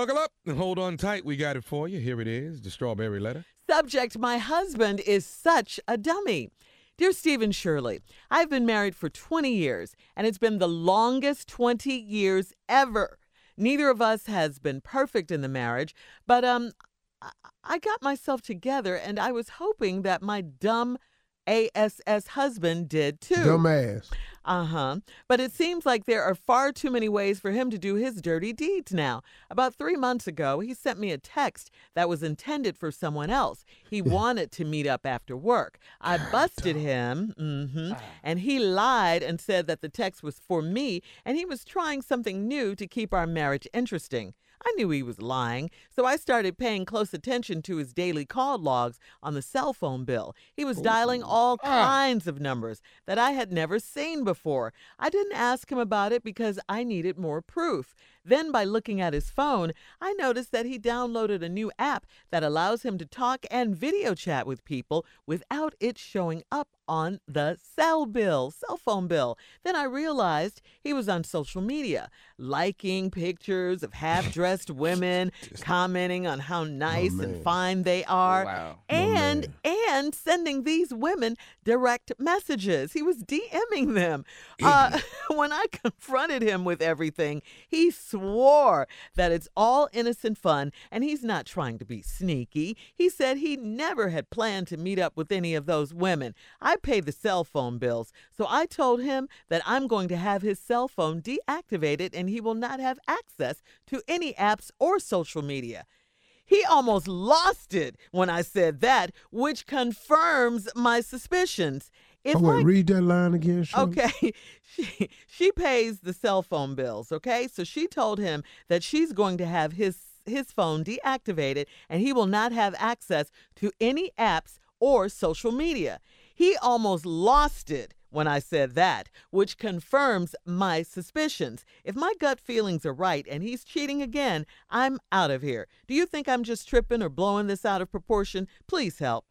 Buckle up and hold on tight. We got it for you. Here it is the strawberry letter. Subject My husband is such a dummy. Dear Stephen Shirley, I've been married for 20 years, and it's been the longest 20 years ever. Neither of us has been perfect in the marriage, but um, I- I got myself together, and I was hoping that my dumb ASS husband did too. Dumbass. Uh huh. But it seems like there are far too many ways for him to do his dirty deeds now. About three months ago, he sent me a text that was intended for someone else. He wanted to meet up after work. I busted him, hmm and he lied and said that the text was for me and he was trying something new to keep our marriage interesting. I knew he was lying, so I started paying close attention to his daily call logs on the cell phone bill. He was dialing all ah. kinds of numbers that I had never seen before. I didn't ask him about it because I needed more proof. Then, by looking at his phone, I noticed that he downloaded a new app that allows him to talk and video chat with people without it showing up on the cell bill, cell phone bill. Then I realized he was on social media, liking pictures of half dressed women, commenting on how nice and fine they are, Wow. and man. and sending these women direct messages. He was DMing them. Uh, when I confronted him with everything, he swore that it's all innocent fun and he's not trying to be sneaky. He said he never had planned to meet up with any of those women. I pay the cell phone bills, so I told him that I'm going to have his cell phone deactivated and he will not have access to any apps or social media. He almost lost it when I said that, which confirms my suspicions. If Oh, wait, read that line again, Shirley. Okay. She she pays the cell phone bills, okay? So she told him that she's going to have his his phone deactivated and he will not have access to any apps or social media. He almost lost it when I said that, which confirms my suspicions. If my gut feelings are right and he's cheating again, I'm out of here. Do you think I'm just tripping or blowing this out of proportion? Please help.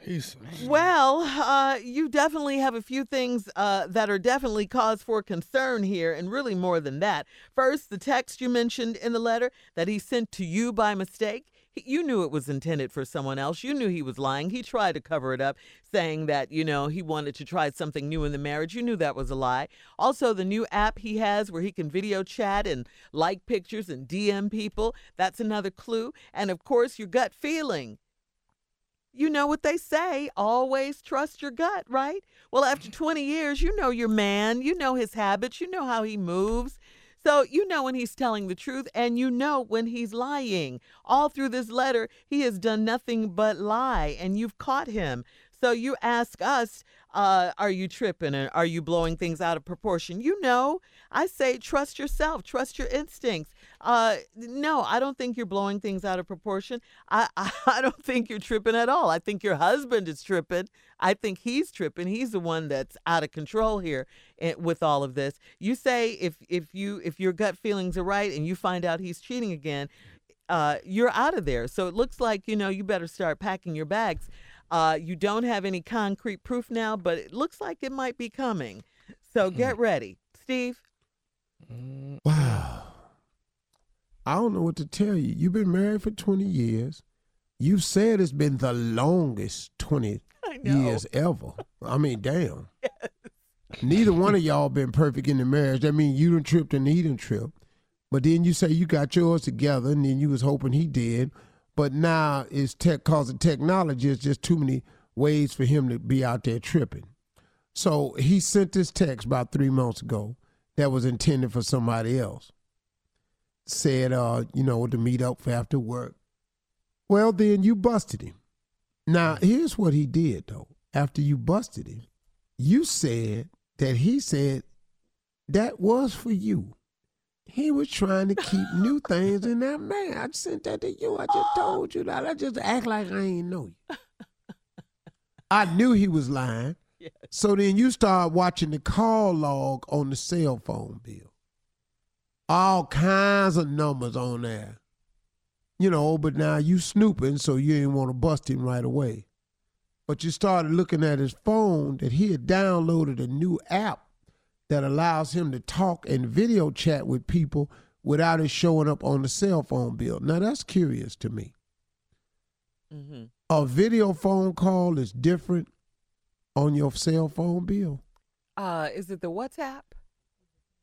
He's Well, uh, you definitely have a few things uh, that are definitely cause for concern here, and really more than that. First, the text you mentioned in the letter that he sent to you by mistake. You knew it was intended for someone else. You knew he was lying. He tried to cover it up, saying that, you know, he wanted to try something new in the marriage. You knew that was a lie. Also, the new app he has where he can video chat and like pictures and DM people. That's another clue. And of course, your gut feeling. You know what they say, always trust your gut, right? Well, after 20 years, you know your man, you know his habits, you know how he moves. So you know when he's telling the truth and you know when he's lying. All through this letter, he has done nothing but lie and you've caught him. So you ask us, uh, are you tripping and are you blowing things out of proportion? You know, I say trust yourself, trust your instincts. Uh, no, I don't think you're blowing things out of proportion. I, I, I don't think you're tripping at all. I think your husband is tripping. I think he's tripping. He's the one that's out of control here eh, with all of this. You say if if you if your gut feelings are right and you find out he's cheating again, uh, you're out of there. So it looks like you know you better start packing your bags. Uh, you don't have any concrete proof now, but it looks like it might be coming. So get ready, Steve. Wow. I don't know what to tell you. You've been married for 20 years. You said it's been the longest 20 years ever. I mean, damn. Neither one of y'all been perfect in the marriage. That means you done tripped and he done tripped. But then you say you got yours together and then you was hoping he did. But now it's tech cause of technology. It's just too many ways for him to be out there tripping. So he sent this text about three months ago that was intended for somebody else. Said, uh, you know, to meet up for after work. Well, then you busted him. Now, here's what he did, though. After you busted him, you said that he said that was for you. He was trying to keep new things in that man. I sent that to you. I just told you that. I just act like I ain't know you. I knew he was lying. So then you start watching the call log on the cell phone bill. All kinds of numbers on there. You know, but now you snooping, so you didn't want to bust him right away. But you started looking at his phone that he had downloaded a new app that allows him to talk and video chat with people without it showing up on the cell phone bill. Now that's curious to me. hmm A video phone call is different on your cell phone bill. Uh, is it the WhatsApp?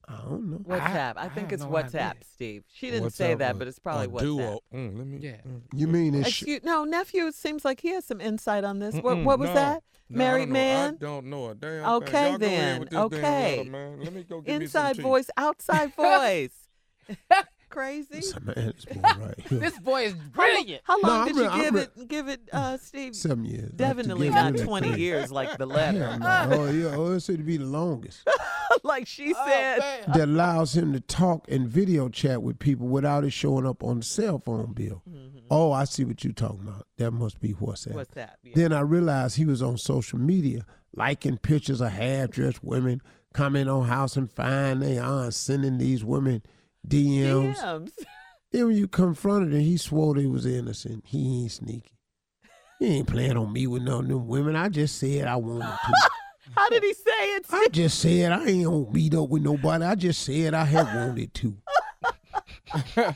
I don't know. WhatsApp. I, I think have it's no WhatsApp, idea. Steve. She didn't What's say that, a- but it's probably a WhatsApp. Duo. Mm, let me. Yeah. mm. You mean it's Excuse, no, nephew seems like he has some insight on this. What, Mm-mm, what was no. that? No, Married don't man? I don't know a damn Okay, thing. Y'all go ahead then. with this damn Okay. letter. Let me go get me some Inside voice, outside voice. Crazy. It's man, this boy right here. This boy is How lo- brilliant. How long I'm did re- you give re- it? Give it, uh, Steve. Seven years. Definitely not give 20 three. years like the Hell letter. no. Oh, yeah. Oh, it should be the longest. like she Oh, said. man. that allows him to talk and video chat with people without it showing up on the cell phone bill. Oh, I see what you're talking about. That must be WhatsApp. What's that? Yeah. Then I realized he was on social media, liking pictures of half-dressed women, commenting on house and fine they are, and sending these women DMs. DMs. Then when you confronted him, he swore he was innocent. He ain't sneaky. He ain't playing on me with none of them women. I just said I wanted to. How did he say it? I just said I ain't gonna meet up with nobody. I just said I had wanted to.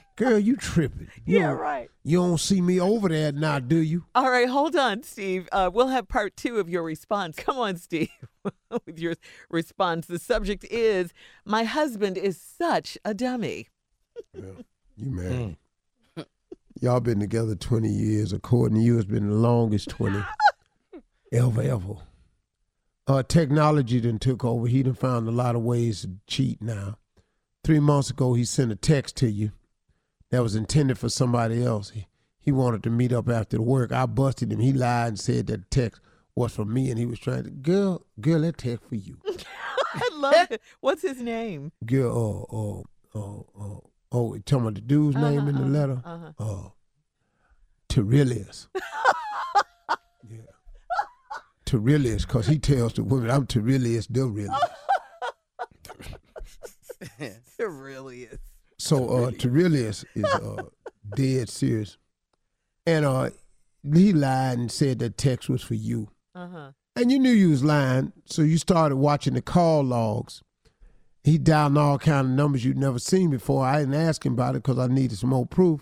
Girl, you tripping. You yeah, right. You don't see me over there now, do you? All right, hold on, Steve. Uh, we'll have part two of your response. Come on, Steve, with your response. The subject is My husband is such a dummy. You married. Y'all been together 20 years. According to you, it's been the longest 20 ever, ever. Uh, technology then took over. He done found a lot of ways to cheat now. Three months ago, he sent a text to you that was intended for somebody else. He, he wanted to meet up after the work. I busted him. He lied and said that the text was for me, and he was trying to, girl, girl, that text for you. I love it. What's his name? Girl, uh, uh, uh, uh, oh, you talking about the dude's name in the Uh-huh, letter? uh-huh. Uh, Terilius. yeah. Terilius, because he tells the women, I'm Terilius, Derilius. It really is. So uh, Terilius is uh, dead serious. And uh, he lied and said that text was for you. Uh huh. And you knew you was lying, so you started watching the call logs. He dialed all kind of numbers you'd never seen before. I didn't ask him about it because I needed some more proof.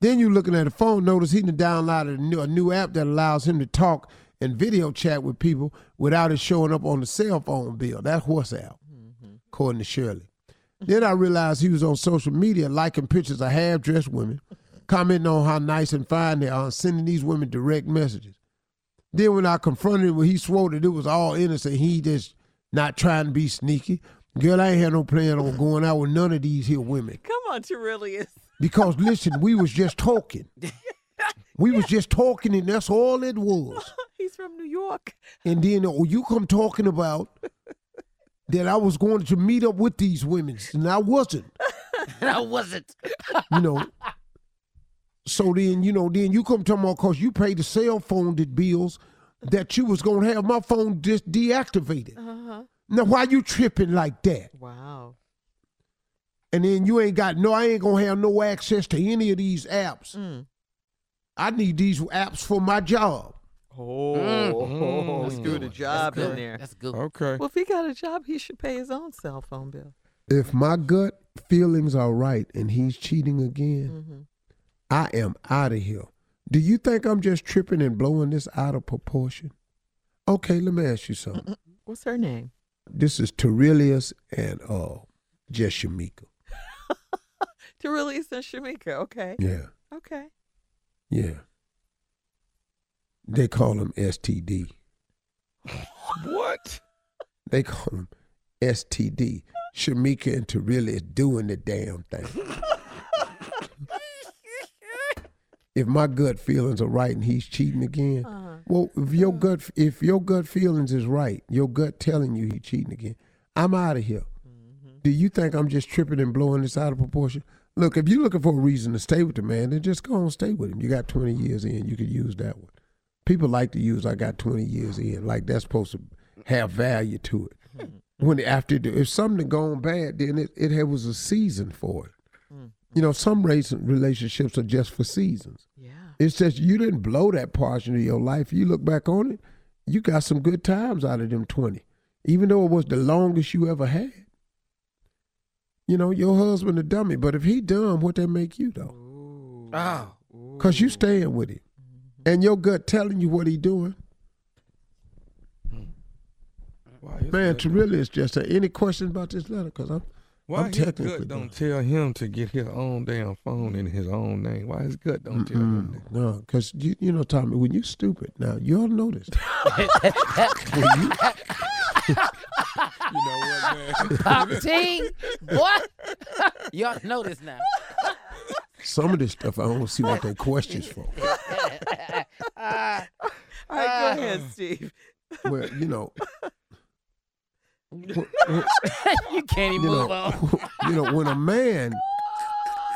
Then you looking at the phone, notice he downloaded a new, a new app that allows him to talk and video chat with people without it showing up on the cell phone bill. That's WhatsApp, according to Shirley. Then I realized he was on social media liking pictures of half-dressed women, commenting on how nice and fine they are, and sending these women direct messages. Then when I confronted him, he swore that it was all innocent. He just not trying to be sneaky. Girl, I ain't had no plan on going out with none of these here women. Come on, Terilius. Because listen, we was just talking. We was just talking, and that's all it was. He's from New York. And then oh, you come talking about that I was going to meet up with these women, and I wasn't. and I wasn't. You know. So then, you know, then you come talking about because you paid the cell phone the bills that you was gonna have my phone just deactivated. Uh huh. Now why you tripping like that? Wow. And then you ain't got no, I ain't gonna have no access to any of these apps. Mm. I need these apps for my job. Oh, Mm. let's do the job in there. That's good. Okay. Well, if he got a job, he should pay his own cell phone bill. If my gut feelings are right and he's cheating again, hmm I am out of here. Do you think I'm just tripping and blowing this out of proportion? Okay, let me ask you something. What's her name? this is Terilius and uh just Shamika. Terilius and Shamika. Okay. Yeah, Okay. yeah. They call him STD. What? They call him STD. Shamika and Terilius doing the damn thing. if my gut feelings are right and he's cheating again, Uh-huh. well, if your mm-hmm. gut if your gut feelings is right, your gut telling you he's cheating again, I'm out of here. Mm-hmm. Do you think I'm just tripping and blowing this out of proportion? Look, if you're looking for a reason to stay with the man, then just go and stay with him. You got 20 years in, you could use that one. People like to use I got 20 years in, like that's supposed to have value to it. Hmm. When after if something gone bad, then it, it was a season for it. Hmm. You know, some race relationships are just for seasons. Yeah. It's just you didn't blow that portion of your life. You look back on it, you got some good times out of them 20, even though it was the longest you ever had. you know, your husband a dummy. But if he dumb, what that make you though? Oh. Cause you staying with him, mm-hmm. and your gut telling you what he doing. Hmm. Why his Man, to really, it's just a, any questions about this letter? Cause I'm, Why I'm his technically gut don't done. tell him to get his own damn phone in his own name? Why his gut don't tell him that? no, cause you, you know, Tommy, when you're stupid, now you all know this. when you, You know what, man? Pop T, what? Y'all know this now. some of this stuff, I don't see what they questions for. Ah, All right, go ahead, Steve. Well, you know, wh- wh- you can't even you move know, on. you know, when a man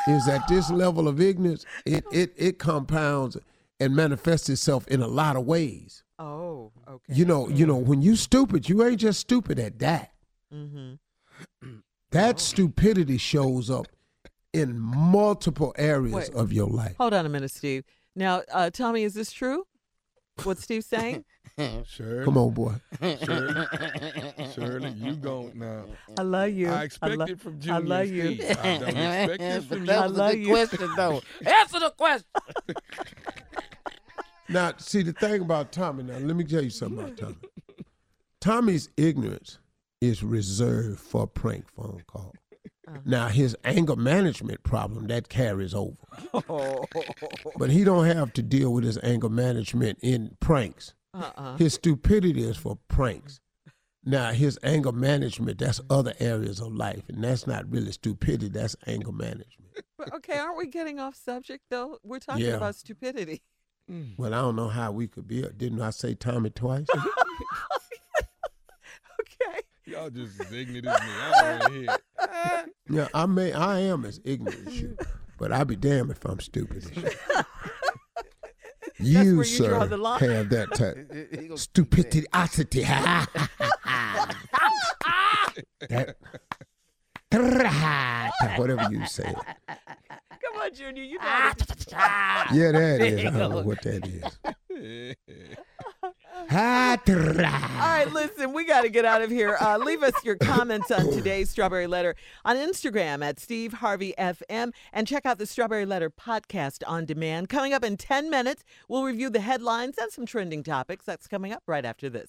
is at this level of ignorance, it it it compounds and manifests itself in a lot of ways. Oh, okay. You know, you know, when you stupid, you ain't just stupid at that. Mm-hmm. That stupidity shows up in multiple areas Wait. of your life. Hold on a minute, Steve. Now, uh, Tommy, is this true? What Steve's saying? Shirley, Come on, boy. Shirley, Shirley, you gon' now. I love you. I expect lo- it from I love you. Steve. I don't expect this from that you. I was love a good you. question, though. Answer the question. Now, see the thing about Tommy. Now, let me tell you something about Tommy. Tommy's ignorance is reserved for a prank phone call. Uh-huh. Now, his anger management problem that carries over, Oh, but he don't have to deal with his anger management in pranks. uh-uh. His stupidity is for pranks. Now, his anger management, that's other areas of life, and that's not really stupidity, that's anger management. Okay, aren't we getting off subject though? We're talking Yeah. about stupidity. Mm. Well, I don't know how we could be. Didn't I say Tommy twice? Okay. Y'all just as ignorant as me. I don't want to hear it. yeah, I may, I am as ignorant as you, but I'll be damned if I'm stupid as you. You, you sir, draw the line. have that type stupidity. That, whatever you say. Come on, Junior. You know how to- Yeah, that is. I don't know what that is. All right, listen, we got to get out of here. Uh, leave us your comments on today's Strawberry Letter on Instagram at Steve Harvey FM and check out the Strawberry Letter podcast on demand. Coming up in 10 minutes, we'll review the headlines and some trending topics. That's coming up right after this.